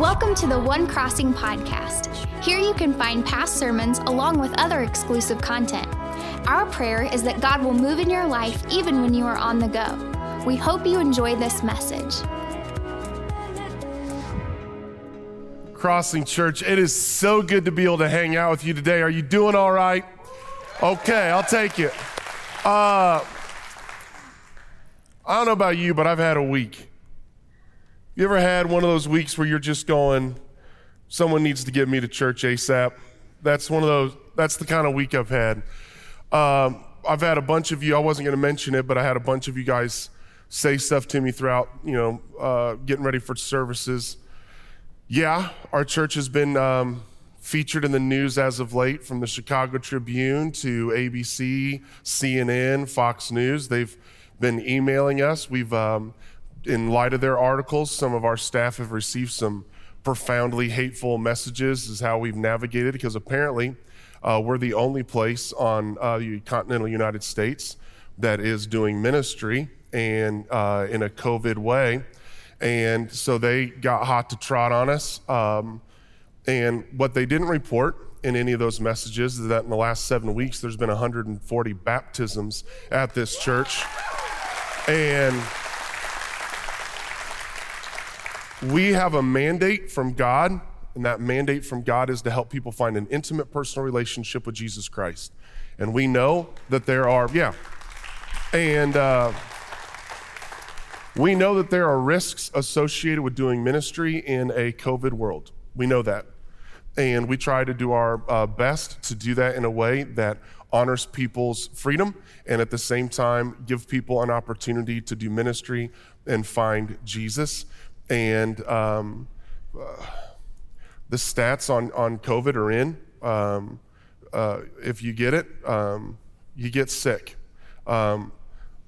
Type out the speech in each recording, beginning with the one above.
Welcome to the One Crossing podcast. Here you can find past sermons along with other exclusive content. Our prayer is that God will move in your life even when you are on the go. We hope you enjoy this message. Crossing Church, it is so good to be able to hang out with you today. Are you doing all right? Okay, I'll take it. Uh, I don't know about you, but I've had a week. You ever had one of those weeks where you're just going, someone needs to get me to church ASAP? That's one of those, that's the kind of week I've had. Um, I've had a bunch of you, I wasn't going to mention it, but I had a bunch of you guys say stuff to me throughout, you know, uh, getting ready for services. Yeah, our church has been um, featured in the news as of late from the Chicago Tribune to ABC, CNN, Fox News. They've been emailing us. We've um, in light of their articles, some of our staff have received some profoundly hateful messages, is how we've navigated, because apparently uh, we're the only place on uh, the continental United States that is doing ministry and uh, in a COVID way. And so they got hot to trot on us. Um, and what they didn't report in any of those messages is that in the last seven weeks, there's been 140 baptisms at this church. And we have a mandate from God, and that mandate from God is to help people find an intimate personal relationship with Jesus Christ. And we know that there are, yeah, and uh, we know that there are risks associated with doing ministry in a COVID world. We know that. And we try to do our uh, best to do that in a way that honors people's freedom and at the same time give people an opportunity to do ministry and find Jesus. And um, uh, the stats on, on COVID are in. Um, uh, if you get it, um, you get sick. Um,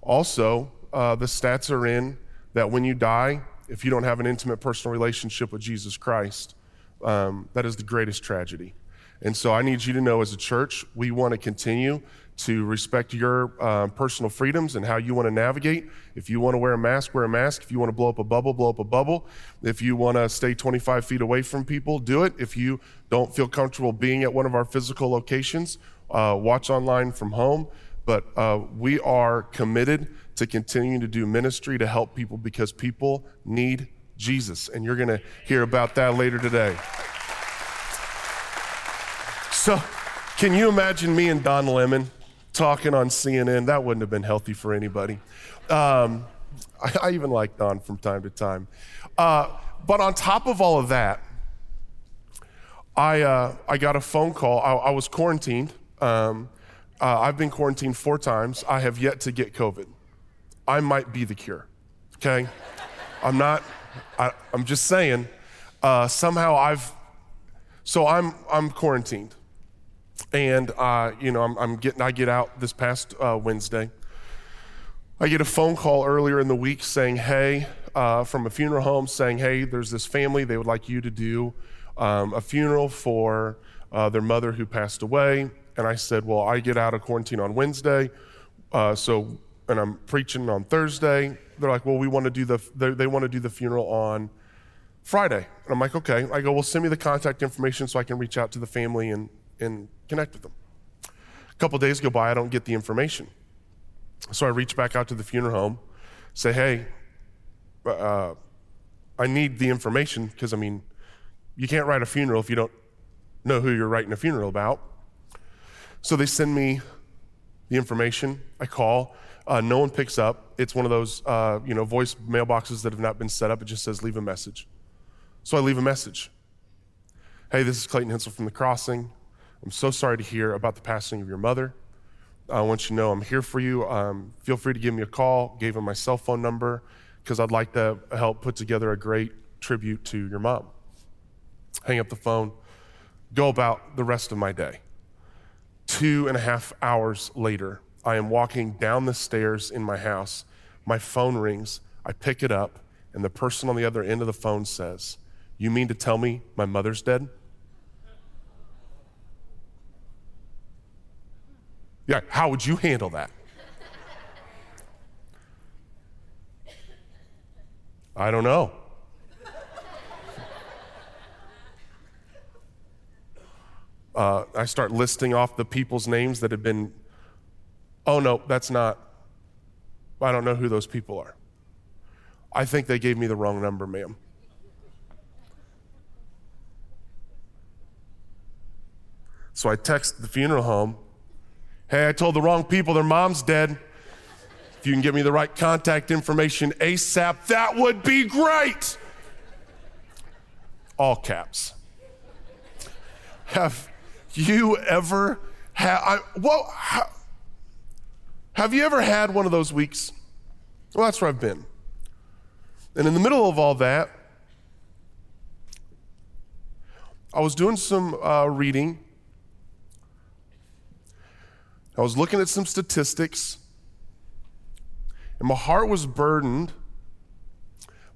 also, uh, the stats are in that when you die, if you don't have an intimate personal relationship with Jesus Christ, um, that is the greatest tragedy. And so I need you to know as a church, we want to continue to respect your uh, personal freedoms and how you want to navigate. If you want to wear a mask, wear a mask. If you want to blow up a bubble, blow up a bubble. If you want to stay 25 feet away from people, do it. If you don't feel comfortable being at one of our physical locations, uh, watch online from home. But uh, we are committed to continuing to do ministry to help people because people need Jesus. And you're going to hear about that later today. So, can you imagine me and Don Lemon talking on CNN? That wouldn't have been healthy for anybody. Um, I, I, even like Don from time to time. Uh, but on top of all of that, I, uh, I got a phone call. I, I was quarantined. Um, uh, I've been quarantined four times. I have yet to get COVID. I might be the cure, okay? I'm not, I, am just saying, uh, somehow I've, so I'm, I'm quarantined. And, uh, you know, I'm, I'm, getting, I get out this past uh, Wednesday. I get a phone call earlier in the week saying, hey, uh, from a funeral home saying, hey, there's this family, they would like you to do um, a funeral for uh, their mother who passed away. And I said, well, I get out of quarantine on Wednesday. Uh, so, and I'm preaching on Thursday. They're like, well, we want to do the, they, they want to do the funeral on Friday. And I'm like, okay. I go, well, send me the contact information so I can reach out to the family and, and connect with them. A couple days go by, I don't get the information. So I reach back out to the funeral home, say, hey, uh, I need the information because, I mean, you can't write a funeral if you don't know who you're writing a funeral about. So they send me the information. I call. Uh, no one picks up. It's one of those, uh, you know, voice mailboxes that have not been set up. It just says leave a message. So I leave a message. Hey, this is Clayton Hensel from the Crossing. I'm so sorry to hear about the passing of your mother. I want you to know I'm here for you. Um, feel free to give me a call. Gave him my cell phone number because I'd like to help put together a great tribute to your mom. Hang up the phone, go about the rest of my day. Two and a half hours later, I am walking down the stairs in my house. My phone rings. I pick it up, and the person on the other end of the phone says, You mean to tell me my mother's dead? Yeah, how would you handle that? I don't know. Uh, I start listing off the people's names that have been, oh no, that's not, I don't know who those people are. I think they gave me the wrong number, ma'am. So I text the funeral home hey, I told the wrong people their mom's dead. If you can give me the right contact information ASAP, that would be great. All caps. Have you ever had, I, well, ha, have you ever had one of those weeks? Well, that's where I've been. And in the middle of all that, I was doing some uh, reading. I was looking at some statistics and my heart was burdened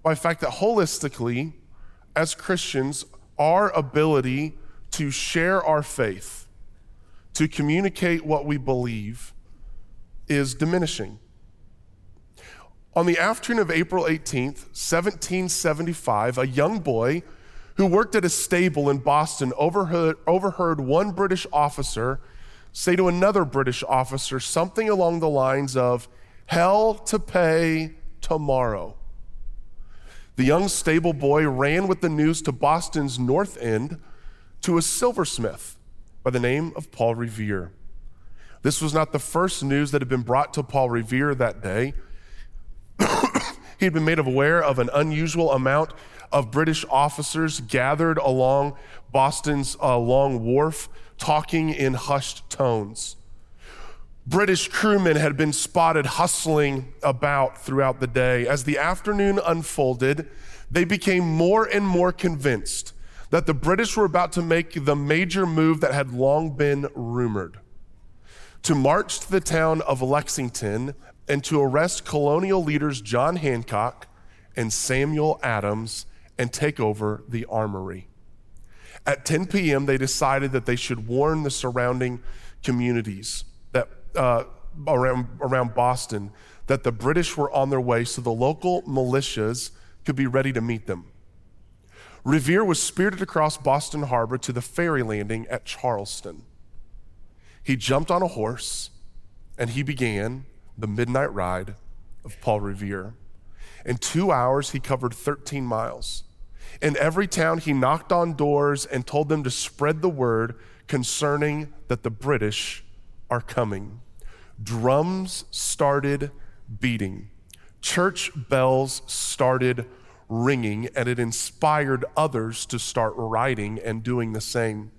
by the fact that holistically, as Christians, our ability to share our faith, to communicate what we believe, is diminishing. On the afternoon of April 18th, 1775, a young boy who worked at a stable in Boston overheard, overheard one British officer say to another British officer something along the lines of, hell to pay tomorrow. The young stable boy ran with the news to Boston's North End to a silversmith by the name of Paul Revere. This was not the first news that had been brought to Paul Revere that day. he had been made aware of an unusual amount of British officers gathered along Boston's uh, Long Wharf, talking in hushed tones. British crewmen had been spotted hustling about throughout the day. As the afternoon unfolded, they became more and more convinced that the British were about to make the major move that had long been rumored to march to the town of Lexington and to arrest colonial leaders John Hancock and Samuel Adams and take over the armory. At 10 p.m., they decided that they should warn the surrounding communities that uh, around, around Boston that the British were on their way so the local militias could be ready to meet them. Revere was spirited across Boston Harbor to the ferry landing at Charlestown. He jumped on a horse and he began the midnight ride of Paul Revere. In two hours, he covered 13 miles. In every town, he knocked on doors and told them to spread the word concerning that the British are coming drums started beating, church bells started ringing, and it inspired others to start writing and doing the same.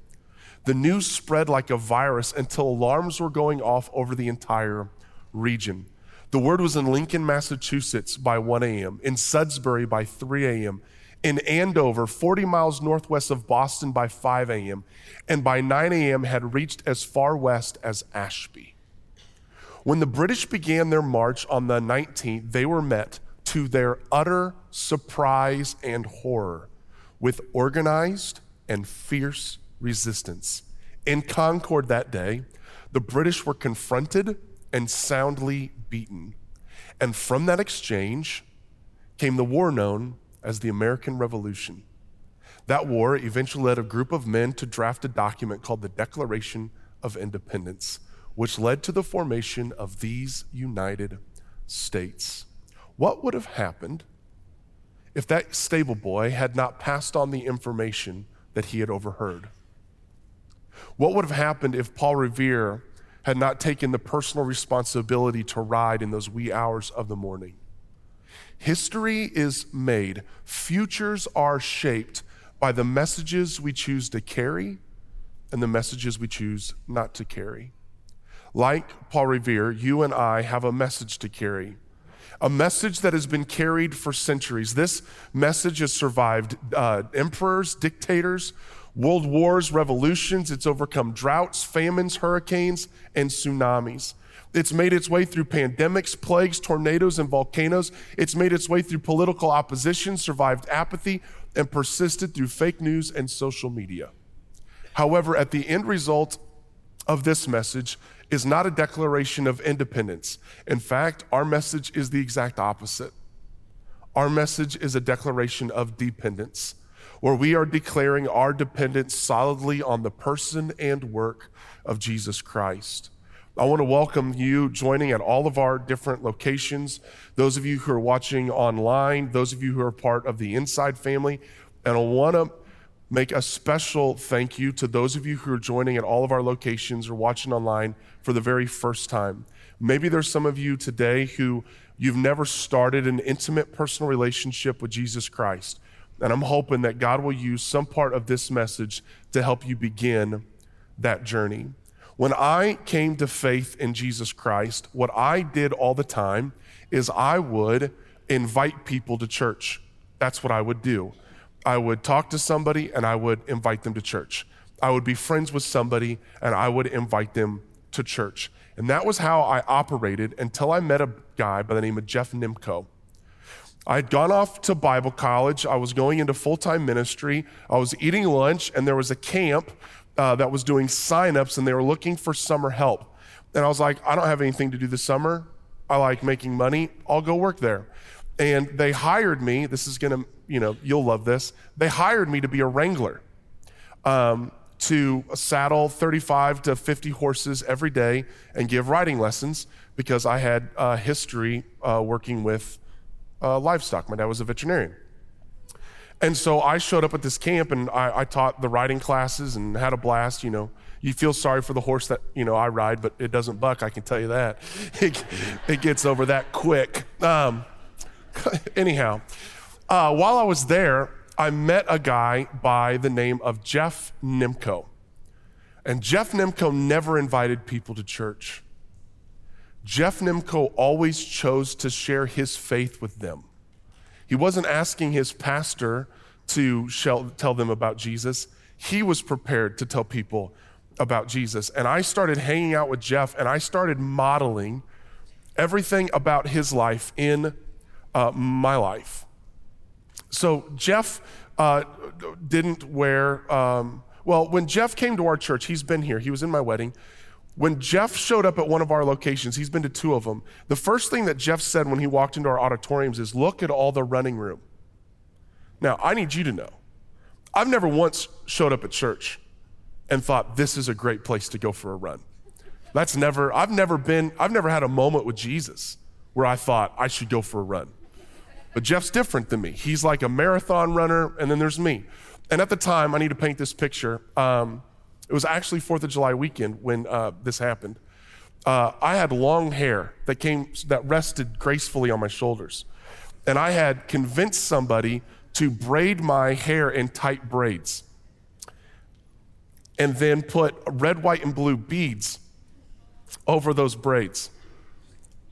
The news spread like a virus until alarms were going off over the entire region. The word was in Lincoln, Massachusetts by 1 a.m., in Sudbury by 3 a.m., in Andover, 40 miles northwest of Boston by 5 a.m., and by 9 a.m. had reached as far west as Ashby. When the British began their march on the 19th, they were met to their utter surprise and horror with organized and fierce resistance. In Concord that day, the British were confronted and soundly beaten. And from that exchange came the war known as the American Revolution. That war eventually led a group of men to draft a document called the Declaration of Independence which led to the formation of these United States. What would have happened if that stable boy had not passed on the information that he had overheard? What would have happened if Paul Revere had not taken the personal responsibility to ride in those wee hours of the morning? History is made, futures are shaped by the messages we choose to carry and the messages we choose not to carry. Like Paul Revere, you and I have a message to carry. A message that has been carried for centuries. This message has survived uh, emperors, dictators, world wars, revolutions. It's overcome droughts, famines, hurricanes, and tsunamis. It's made its way through pandemics, plagues, tornadoes, and volcanoes. It's made its way through political opposition, survived apathy, and persisted through fake news and social media. However, at the end result of this message is not a declaration of independence. In fact, our message is the exact opposite. Our message is a declaration of dependence. where we are declaring our dependence solidly on the person and work of Jesus Christ. I want to welcome you joining at all of our different locations. Those of you who are watching online, those of you who are part of the Inside family, and I want to make a special thank you to those of you who are joining at all of our locations or watching online for the very first time. Maybe there's some of you today who you've never started an intimate personal relationship with Jesus Christ. And I'm hoping that God will use some part of this message to help you begin that journey. When I came to faith in Jesus Christ, what I did all the time is I would invite people to church. That's what I would do. I would talk to somebody and I would invite them to church. I would be friends with somebody and I would invite them to church. And that was how I operated until I met a guy by the name of Jeff Nimco. I had gone off to Bible college. I was going into full time ministry. I was eating lunch, and there was a camp uh, that was doing signups and they were looking for summer help. And I was like, I don't have anything to do this summer. I like making money. I'll go work there. And they hired me. This is going to, you know, you'll love this. They hired me to be a wrangler, um, to saddle 35 to 50 horses every day and give riding lessons because I had uh, history uh, working with uh, livestock. My dad was a veterinarian. And so I showed up at this camp and I, I, taught the riding classes and had a blast. You know, you feel sorry for the horse that, you know, I ride, but it doesn't buck, I can tell you that. It, it gets over that quick. Um, anyhow, uh, while I was there, I met a guy by the name of Jeff Nimco. And Jeff Nimco never invited people to church. Jeff Nimco always chose to share his faith with them. He wasn't asking his pastor to tell them about Jesus. He was prepared to tell people about Jesus. And I started hanging out with Jeff and I started modeling everything about his life in uh, my life. So Jeff uh, didn't wear, um, well, when Jeff came to our church, he's been here, he was in my wedding. When Jeff showed up at one of our locations, he's been to two of them. The first thing that Jeff said when he walked into our auditoriums is, Look at all the running room. Now, I need you to know, I've never once showed up at church and thought, This is a great place to go for a run. That's never, I've never been, I've never had a moment with Jesus where I thought I should go for a run. But Jeff's different than me. He's like a marathon runner, and then there's me. And at the time, I need to paint this picture. Um, it was actually Fourth of July weekend when uh, this happened. Uh, I had long hair that came that rested gracefully on my shoulders, and I had convinced somebody to braid my hair in tight braids, and then put red, white, and blue beads over those braids.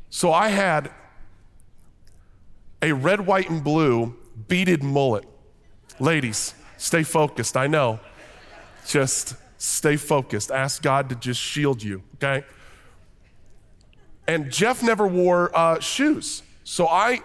So I had a red, white, and blue beaded mullet. Ladies, stay focused. I know. Just Stay focused. Ask God to just shield you, okay? And Jeff never wore uh, shoes. So I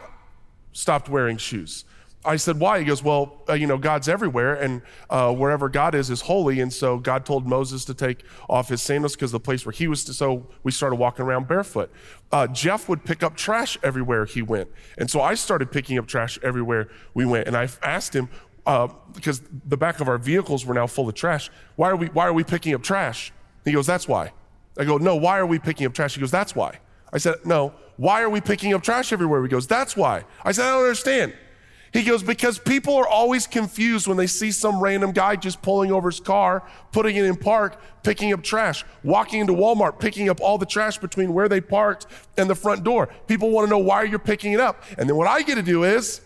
stopped wearing shoes. I said, why? He goes, well, uh, you know, God's everywhere, and uh, wherever God is is holy. And so God told Moses to take off his sandals because the place where he was, to, so we started walking around barefoot. Uh, Jeff would pick up trash everywhere he went. And so I started picking up trash everywhere we went. And I asked him, uh, because the back of our vehicles were now full of trash. Why are we, why are we picking up trash? He goes, that's why. I go, no, why are we picking up trash? He goes, that's why. I said, no, why are we picking up trash everywhere? He goes, that's why. I said, I don't understand. He goes, because people are always confused when they see some random guy just pulling over his car, putting it in park, picking up trash, walking into Walmart, picking up all the trash between where they parked and the front door. People want to know why you're picking it up. And then what I get to do is,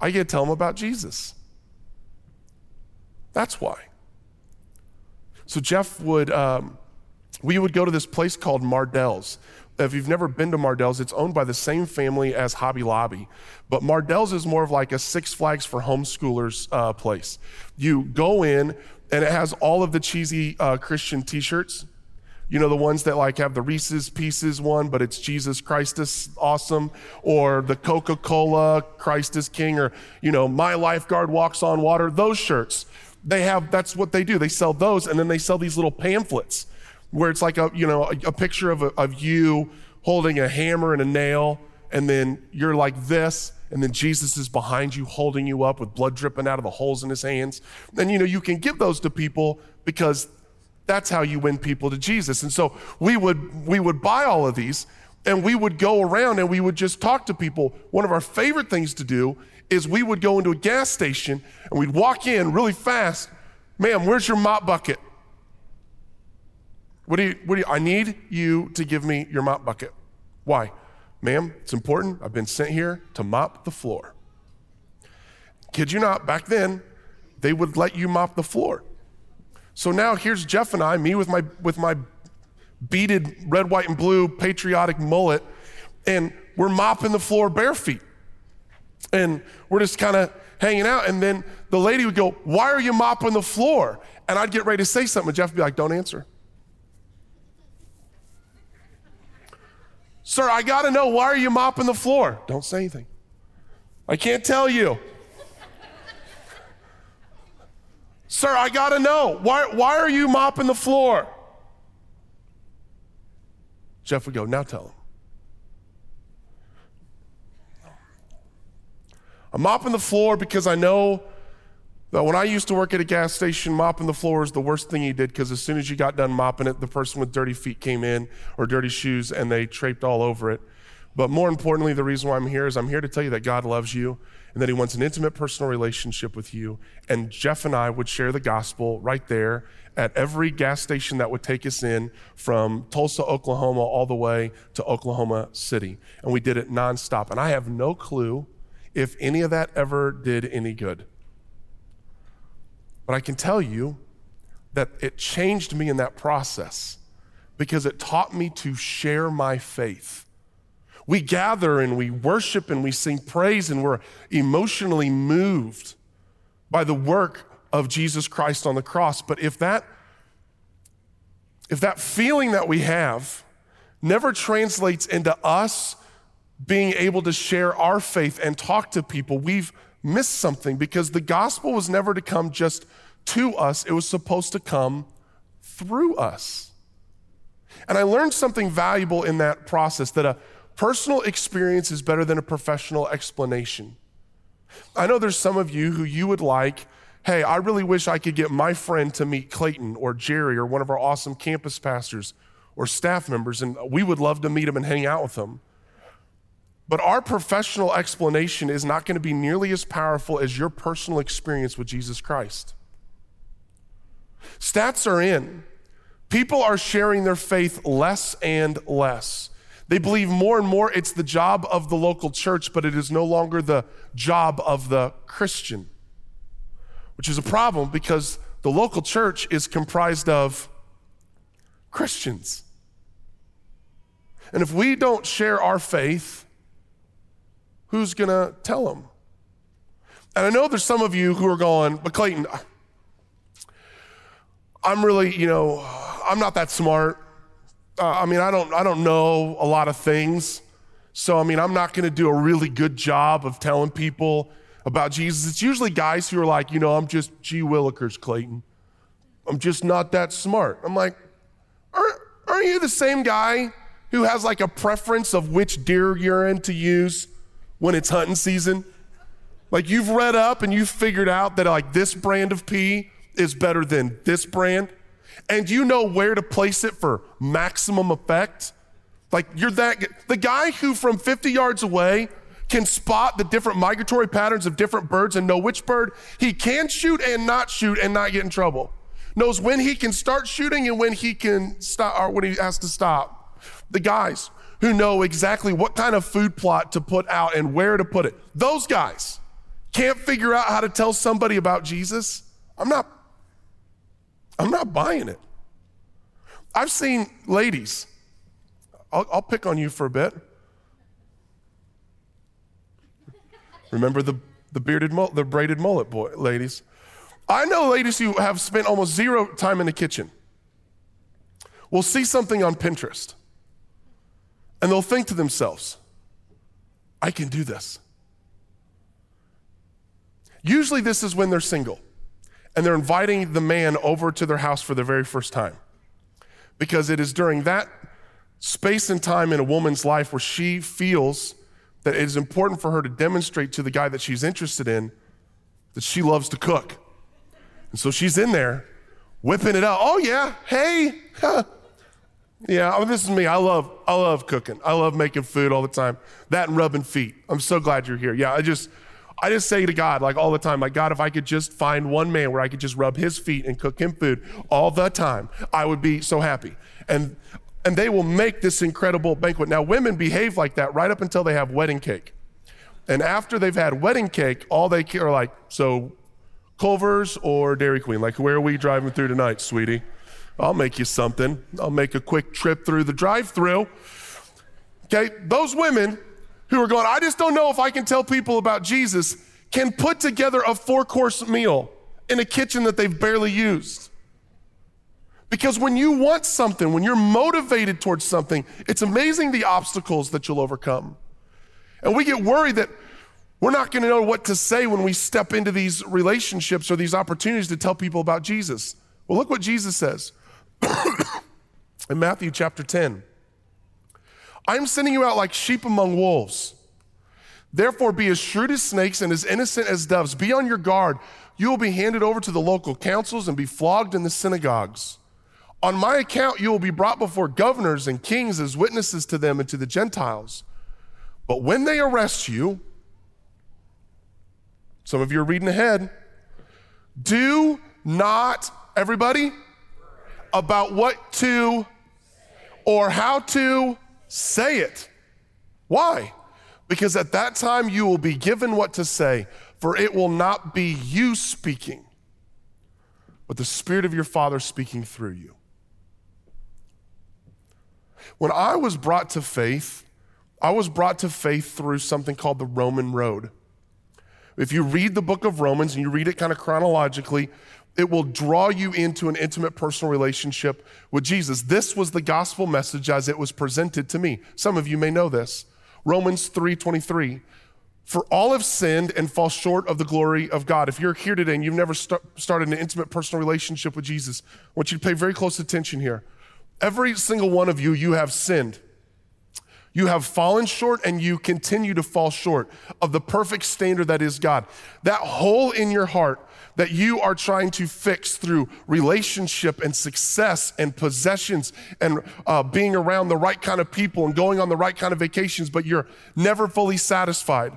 I get to tell them about Jesus. That's why. So Jeff would, um, we would go to this place called Mardel's. If you've never been to Mardel's, it's owned by the same family as Hobby Lobby. But Mardel's is more of like a Six Flags for homeschoolers uh, place. You go in, and it has all of the cheesy uh, Christian t shirts. You know, the ones that like have the Reese's Pieces one, but it's Jesus Christ is awesome, or the Coca Cola Christ is King, or, you know, My Lifeguard Walks on Water, those shirts. They have, that's what they do. They sell those, and then they sell these little pamphlets where it's like a, you know, a, a picture of, a, of you holding a hammer and a nail, and then you're like this, and then Jesus is behind you holding you up with blood dripping out of the holes in his hands. And you know, you can give those to people because that's how you win people to Jesus. And so we would we would buy all of these and we would go around and we would just talk to people. One of our favorite things to do is we would go into a gas station and we'd walk in really fast. Ma'am, where's your mop bucket? What do you, what do you, I need you to give me your mop bucket. Why? Ma'am, it's important. I've been sent here to mop the floor. Kid you not, back then, they would let you mop the floor. So now here's Jeff and I, me with my, with my beaded red, white, and blue patriotic mullet, and we're mopping the floor bare feet. And we're just kind of hanging out. And then the lady would go, Why are you mopping the floor? And I'd get ready to say something, and Jeff would be like, Don't answer. Sir, I got to know why are you mopping the floor? Don't say anything. I can't tell you. Sir, I got to know why, why are you mopping the floor? Jeff would go, Now tell him. I'm mopping the floor because I know that when I used to work at a gas station, mopping the floor is the worst thing you did because as soon as you got done mopping it, the person with dirty feet came in or dirty shoes and they traped all over it. But more importantly, the reason why I'm here is I'm here to tell you that God loves you and that He wants an intimate personal relationship with you. And Jeff and I would share the gospel right there at every gas station that would take us in from Tulsa, Oklahoma, all the way to Oklahoma City. And we did it nonstop. And I have no clue if any of that ever did any good. But I can tell you that it changed me in that process because it taught me to share my faith. We gather and we worship and we sing praise and we're emotionally moved by the work of Jesus Christ on the cross. But if that if that feeling that we have never translates into us being able to share our faith and talk to people, we've missed something because the gospel was never to come just to us, it was supposed to come through us. And I learned something valuable in that process that a personal experience is better than a professional explanation. I know there's some of you who you would like, hey, I really wish I could get my friend to meet Clayton or Jerry or one of our awesome campus pastors or staff members, and we would love to meet them and hang out with them. But our professional explanation is not going to be nearly as powerful as your personal experience with Jesus Christ. Stats are in. People are sharing their faith less and less. They believe more and more it's the job of the local church, but it is no longer the job of the Christian, which is a problem because the local church is comprised of Christians. And if we don't share our faith, who's going to tell them? And I know there's some of you who are going, but Clayton, I'm really, you know, I'm not that smart. Uh, I mean, I don't, I don't know a lot of things. So, I mean, I'm not going to do a really good job of telling people about Jesus. It's usually guys who are like, you know, I'm just G. Willikers, Clayton. I'm just not that smart. I'm like, aren't, aren't you the same guy who has like a preference of which deer urine to use when it's hunting season? Like you've read up and you've figured out that like this brand of pee is better than this brand, and you know where to place it for maximum effect, like you're that the guy who from 50 yards away can spot the different migratory patterns of different birds and know which bird he can shoot and not shoot and not get in trouble. Knows when he can start shooting and when he can stop or when he has to stop. The guys who know exactly what kind of food plot to put out and where to put it. Those guys can't figure out how to tell somebody about Jesus. I'm not I'm not buying it. I've seen ladies, I'll, I'll pick on you for a bit. Remember the, the bearded, the braided mullet boy, ladies. I know ladies who have spent almost zero time in the kitchen will see something on Pinterest and they'll think to themselves, I can do this. Usually, this is when they're single and they're inviting the man over to their house for the very first time. Because it is during that space and time in a woman's life where she feels that it is important for her to demonstrate to the guy that she's interested in that she loves to cook. And so she's in there whipping it out. Oh yeah, hey. yeah, oh, this is me. I love I love cooking. I love making food all the time. That and rubbing feet. I'm so glad you're here. Yeah, I just I just say to God like all the time, like God, if I could just find one man where I could just rub his feet and cook him food all the time, I would be so happy. And and they will make this incredible banquet. Now, women behave like that right up until they have wedding cake. And after they've had wedding cake, all they care are like, so Culver's or Dairy Queen? Like, where are we driving through tonight, sweetie? I'll make you something. I'll make a quick trip through the drive through. Okay, those women who are going, I just don't know if I can tell people about Jesus, can put together a four course meal in a kitchen that they've barely used. Because when you want something, when you're motivated towards something, it's amazing the obstacles that you'll overcome. And we get worried that we're not going to know what to say when we step into these relationships or these opportunities to tell people about Jesus. Well, look what Jesus says in Matthew chapter 10. I'm sending you out like sheep among wolves. Therefore, be as shrewd as snakes and as innocent as doves. Be on your guard. You will be handed over to the local councils and be flogged in the synagogues. On my account, you will be brought before governors and kings as witnesses to them and to the Gentiles. But when they arrest you, some of you are reading ahead, do not, everybody, about what to or how to say it. Why? Because at that time you will be given what to say, for it will not be you speaking, but the Spirit of your Father speaking through you. When I was brought to faith, I was brought to faith through something called the Roman Road. If you read the book of Romans and you read it kind of chronologically, it will draw you into an intimate personal relationship with Jesus. This was the gospel message as it was presented to me. Some of you may know this. Romans 3:23. For all have sinned and fall short of the glory of God. If you're here today and you've never start, started an intimate personal relationship with Jesus, I want you to pay very close attention here. Every single one of you, you have sinned. You have fallen short and you continue to fall short of the perfect standard that is God. That hole in your heart that you are trying to fix through relationship and success and possessions and uh, being around the right kind of people and going on the right kind of vacations, but you're never fully satisfied.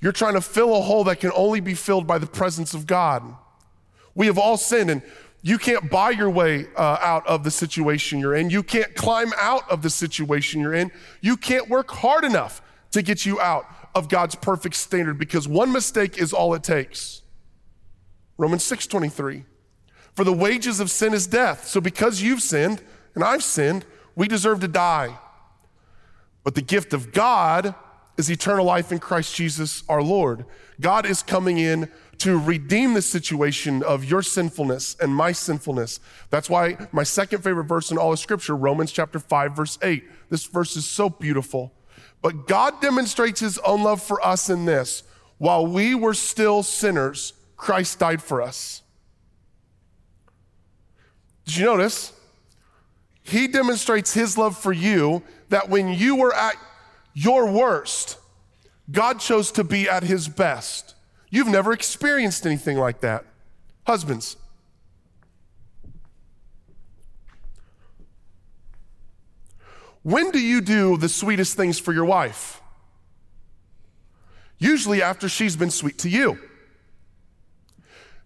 You're trying to fill a hole that can only be filled by the presence of God. We have all sinned, and you can't buy your way uh, out of the situation you're in. You can't climb out of the situation you're in. You can't work hard enough to get you out of God's perfect standard because one mistake is all it takes. Romans 6:23. For the wages of sin is death. So because you've sinned and I've sinned, we deserve to die. But the gift of God is eternal life in Christ Jesus our Lord. God is coming in to redeem the situation of your sinfulness and my sinfulness. That's why my second favorite verse in all of Scripture, Romans chapter 5, verse 8. This verse is so beautiful. But God demonstrates his own love for us in this while we were still sinners, Christ died for us. Did you notice? He demonstrates his love for you that when you were at your worst, God chose to be at his best. You've never experienced anything like that. Husbands, when do you do the sweetest things for your wife? Usually after she's been sweet to you.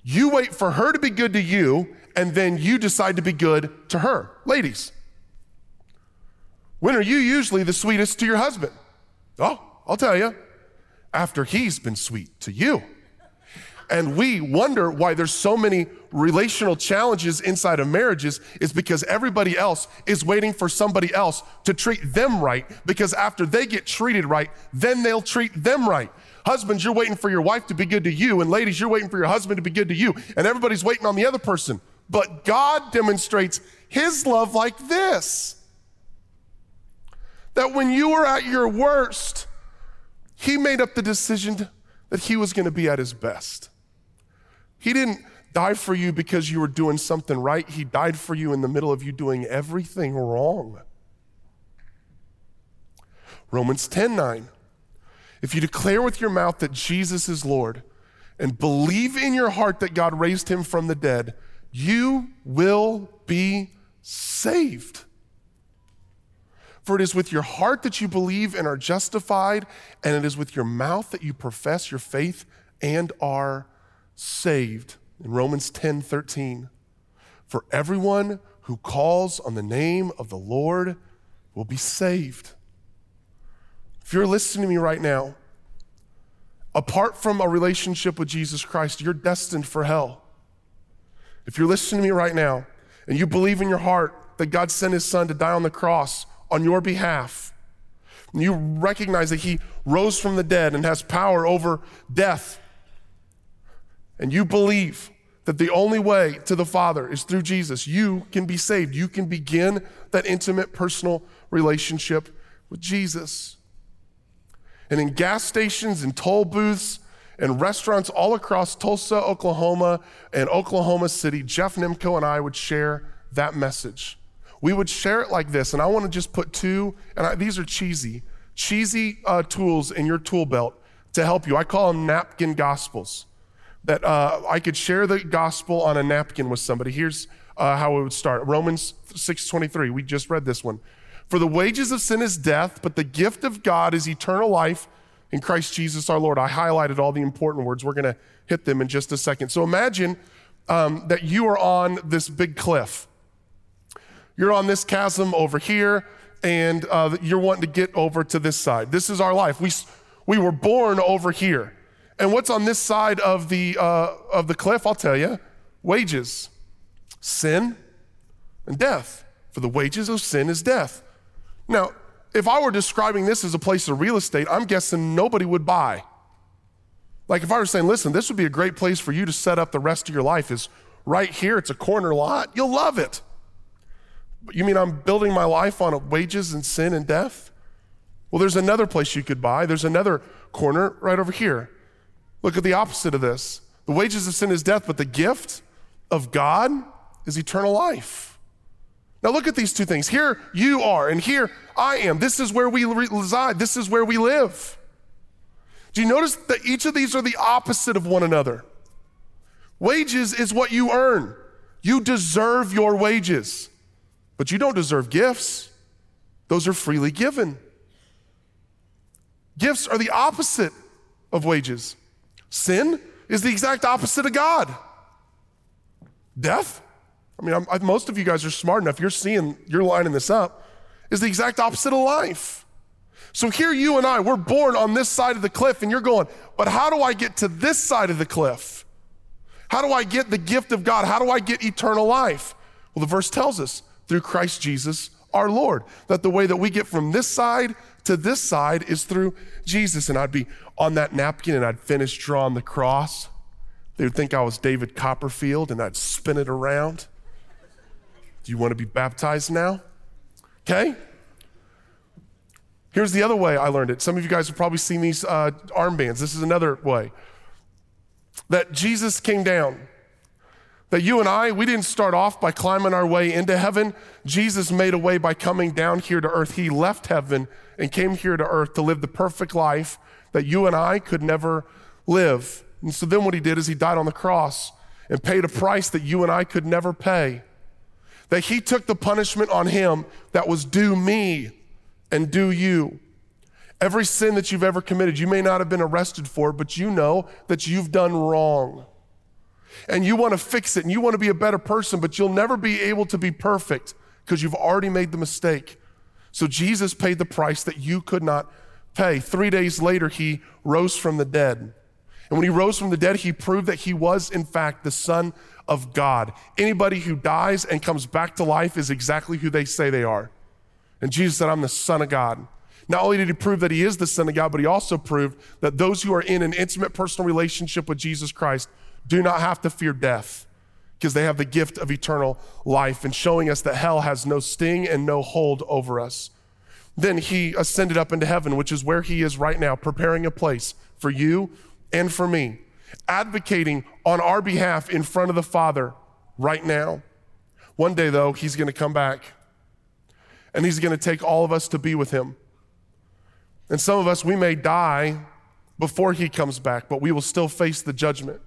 You wait for her to be good to you, and then you decide to be good to her. Ladies, when are you usually the sweetest to your husband? Oh, I'll tell you, after he's been sweet to you. And we wonder why there's so many relational challenges inside of marriages is because everybody else is waiting for somebody else to treat them right because after they get treated right, then they'll treat them right. Husbands, you're waiting for your wife to be good to you, and ladies, you're waiting for your husband to be good to you, and everybody's waiting on the other person. But God demonstrates his love like this that when you were at your worst, he made up the decision that he was going to be at his best. He didn't die for you because you were doing something right. He died for you in the middle of you doing everything wrong. Romans 10 9. if you declare with your mouth that Jesus is Lord and believe in your heart that God raised him from the dead, you will be saved. For it is with your heart that you believe and are justified, and it is with your mouth that you profess your faith and are saved. In Romans 10 13, for everyone who calls on the name of the Lord will be saved. If you're listening to me right now, apart from a relationship with Jesus Christ, you're destined for hell. If you're listening to me right now and you believe in your heart that God sent his son to die on the cross on your behalf, and you recognize that he rose from the dead and has power over death, and you believe that the only way to the Father is through Jesus, you can be saved. You can begin that intimate personal relationship with Jesus. And in gas stations and toll booths and restaurants all across Tulsa, Oklahoma, and Oklahoma City, Jeff Nimco and I would share that message. We would share it like this, and I want to just put two, and I, these are cheesy, cheesy uh, tools in your tool belt to help you. I call them napkin gospels that uh, I could share the gospel on a napkin with somebody. Here's uh, how it would start Romans 6:23. We just read this one. For the wages of sin is death, but the gift of God is eternal life in Christ Jesus our Lord. I highlighted all the important words. We're going to hit them in just a second. So imagine um, that you are on this big cliff. You're on this chasm over here, and uh, you're wanting to get over to this side. This is our life. We, we were born over here. And what's on this side of the, uh, of the cliff? I'll tell you wages, sin, and death. For the wages of sin is death. Now, if I were describing this as a place of real estate, I'm guessing nobody would buy. Like if I were saying, listen, this would be a great place for you to set up the rest of your life, is right here, it's a corner lot, you'll love it. But you mean I'm building my life on wages and sin and death? Well, there's another place you could buy. There's another corner right over here. Look at the opposite of this. The wages of sin is death, but the gift of God is eternal life. Now look at these two things. Here you are, and here I am. This is where we reside, this is where we live. Do you notice that each of these are the opposite of one another? Wages is what you earn. You deserve your wages, but you don't deserve gifts. Those are freely given. Gifts are the opposite of wages. Sin is the exact opposite of God. Death, I mean, I, most of you guys are smart enough, you're seeing, you're lining this up, is the exact opposite of life. So here you and I, we're born on this side of the cliff, and you're going, but how do I get to this side of the cliff? How do I get the gift of God? How do I get eternal life? Well, the verse tells us through Christ Jesus our Lord, that the way that we get from this side to this side is through Jesus. And I'd be on that napkin and I'd finish drawing the cross. They would think I was David Copperfield and I'd spin it around. Do you want to be baptized now? Okay? Here's the other way I learned it. Some of you guys have probably seen these uh, armbands. This is another way that Jesus came down that you and I, we didn't start off by climbing our way into heaven. Jesus made a way by coming down here to earth. He left heaven and came here to earth to live the perfect life that you and I could never live. And so then what he did is he died on the cross and paid a price that you and I could never pay. That he took the punishment on him that was due me and due you. Every sin that you've ever committed, you may not have been arrested for, but you know that you've done wrong and you want to fix it and you want to be a better person, but you'll never be able to be perfect because you've already made the mistake. So Jesus paid the price that you could not pay. Three days later, he rose from the dead. And when he rose from the dead, he proved that he was, in fact, the Son of God. Anybody who dies and comes back to life is exactly who they say they are. And Jesus said, I'm the Son of God. Not only did he prove that he is the Son of God, but he also proved that those who are in an intimate personal relationship with Jesus Christ do not have to fear death because they have the gift of eternal life and showing us that hell has no sting and no hold over us. Then he ascended up into heaven, which is where he is right now, preparing a place for you and for me, advocating on our behalf in front of the Father right now. One day, though, he's going to come back and he's going to take all of us to be with him. And some of us, we may die before he comes back, but we will still face the judgment.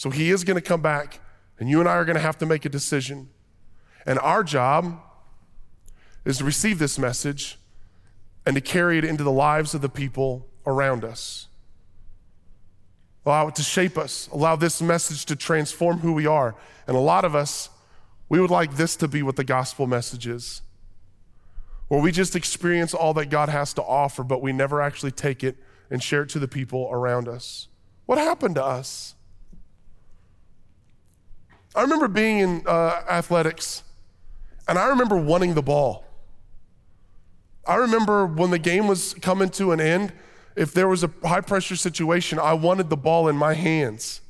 So he is going to come back, and you and I are going to have to make a decision. And our job is to receive this message and to carry it into the lives of the people around us. Allow it to shape us, allow this message to transform who we are. And a lot of us, we would like this to be what the gospel message is, where we just experience all that God has to offer, but we never actually take it and share it to the people around us. What happened to us? I remember being in uh, athletics, and I remember wanting the ball. I remember when the game was coming to an end, if there was a high pressure situation, I wanted the ball in my hands.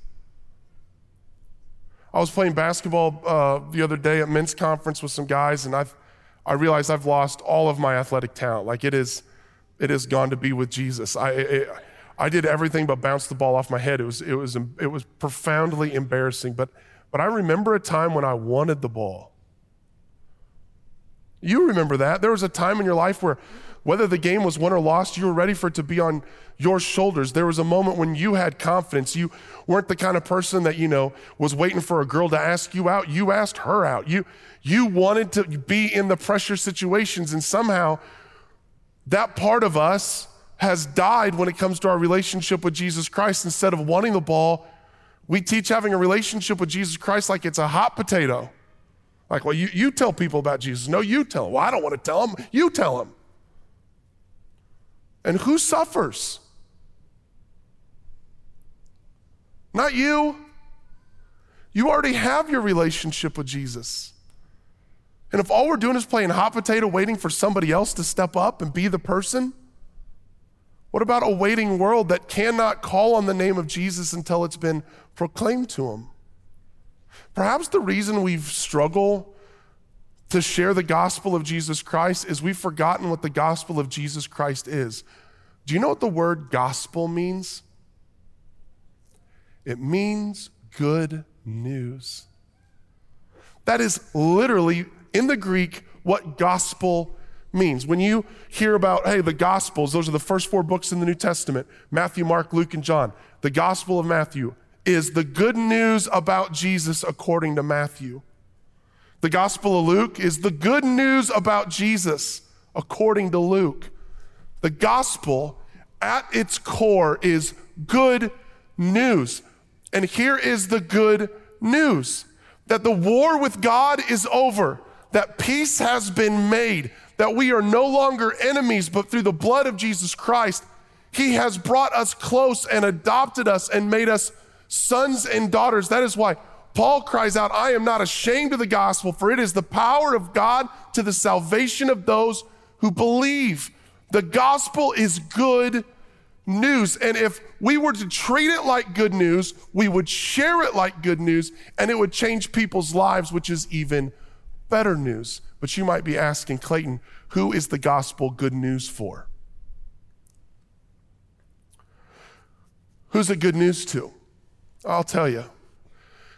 I was playing basketball uh, the other day at men's conference with some guys, and I've, I realized I've lost all of my athletic talent. Like it is, it has gone to be with Jesus. I, it, I did everything but bounce the ball off my head. It was, it was, it was profoundly embarrassing. But, but I remember a time when I wanted the ball. You remember that. There was a time in your life where whether the game was won or lost, you were ready for it to be on your shoulders. There was a moment when you had confidence. You weren't the kind of person that, you know, was waiting for a girl to ask you out. You asked her out. You, you wanted to be in the pressure situations, and somehow that part of us has died when it comes to our relationship with Jesus Christ. Instead of wanting the ball, we teach having a relationship with Jesus Christ like it's a hot potato. Like, well, you, you tell people about Jesus. No, you tell them. Well, I don't want to tell them. You tell them. And who suffers? Not you. You already have your relationship with Jesus. And if all we're doing is playing hot potato, waiting for somebody else to step up and be the person, what about a waiting world that cannot call on the name of Jesus until it's been proclaimed to them? Perhaps the reason we've struggled to share the gospel of Jesus Christ is we've forgotten what the gospel of Jesus Christ is. Do you know what the word gospel means? It means good news. That is literally in the Greek what gospel means. When you hear about, hey, the Gospels, those are the first four books in the New Testament Matthew, Mark, Luke, and John. The Gospel of Matthew is the good news about Jesus according to Matthew. The Gospel of Luke is the good news about Jesus according to Luke. The Gospel at its core is good news. And here is the good news that the war with God is over, that peace has been made, that we are no longer enemies, but through the blood of Jesus Christ, He has brought us close and adopted us and made us sons and daughters. That is why Paul cries out, I am not ashamed of the gospel, for it is the power of God to the salvation of those who believe. The gospel is good news. And if we were to treat it like good news, we would share it like good news, and it would change people's lives, which is even better news. But you might be asking, Clayton, who is the gospel good news for? Who's it good news to? I'll tell you.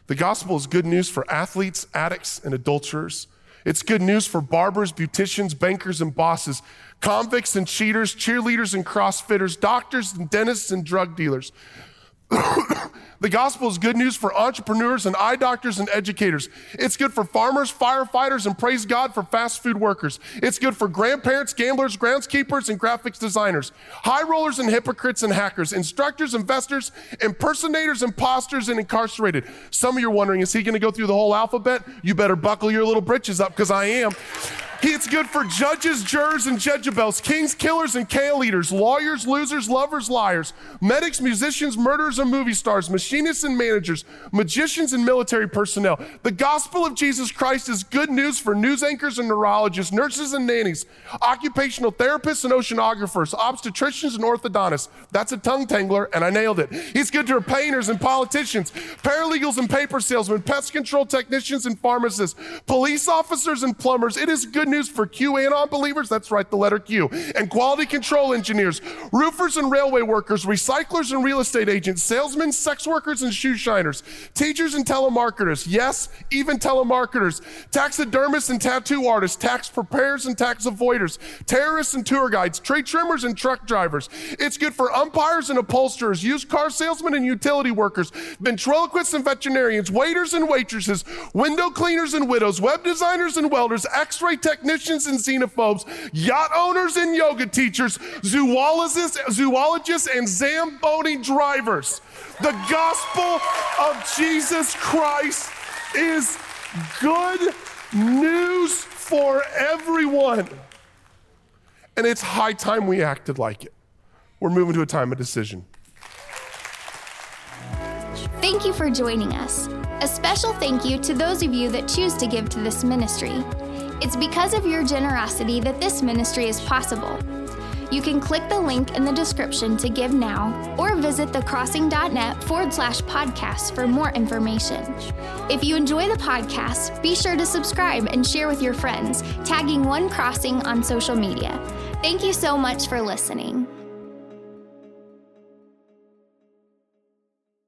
The gospel is good news for athletes, addicts, and adulterers. It's good news for barbers, beauticians, bankers, and bosses, convicts and cheaters, cheerleaders and crossfitters, doctors and dentists and drug dealers. The gospel is good news for entrepreneurs and eye doctors and educators. It's good for farmers, firefighters, and praise God for fast food workers. It's good for grandparents, gamblers, groundskeepers, and graphics designers, high rollers and hypocrites and hackers, instructors, investors, impersonators, imposters, and incarcerated. Some of you are wondering, is he going to go through the whole alphabet? You better buckle your little britches up because I am. It's good for judges, jurors, and Jezebels, kings, killers, and kale eaters, lawyers, losers, lovers, liars, medics, musicians, murderers, and movie stars, machinists and managers, magicians and military personnel. The gospel of Jesus Christ is good news for news anchors and neurologists, nurses and nannies, occupational therapists and oceanographers, obstetricians and orthodontists. That's a tongue tangler, and I nailed it. He's good for painters and politicians, paralegals and paper salesmen, pest control technicians and pharmacists, police officers and plumbers. It is good news for QAnon believers. That's right, the letter Q. And quality control engineers, roofers and railway workers, recyclers and real estate agents, salesmen, sex workers and shoe shiners, teachers and telemarketers. Yes, even telemarketers, taxidermists and tattoo artists, tax preparers and tax avoiders, terrorists and tour guides, tree trimmers and truck drivers. It's good for umpires and upholsterers, used car salesmen and utility workers, ventriloquists and veterinarians, waiters and waitresses, window cleaners and widows, web designers and welders, x ray technicians and xenophobes, yacht owners and yoga teachers, zoologists, zoologists and Zamboni drivers. The gospel of Jesus Christ is good news for everyone. And it's high time we acted like it. We're moving to a time of decision. Thank you for joining us. A special thank you to those of you that choose to give to this ministry. It's because of your generosity that this ministry is possible. You can click the link in the description to give now or visit thecrossing.net forward slash podcast for more information. If you enjoy the podcast, be sure to subscribe and share with your friends, tagging One Crossing on social media. Thank you so much for listening.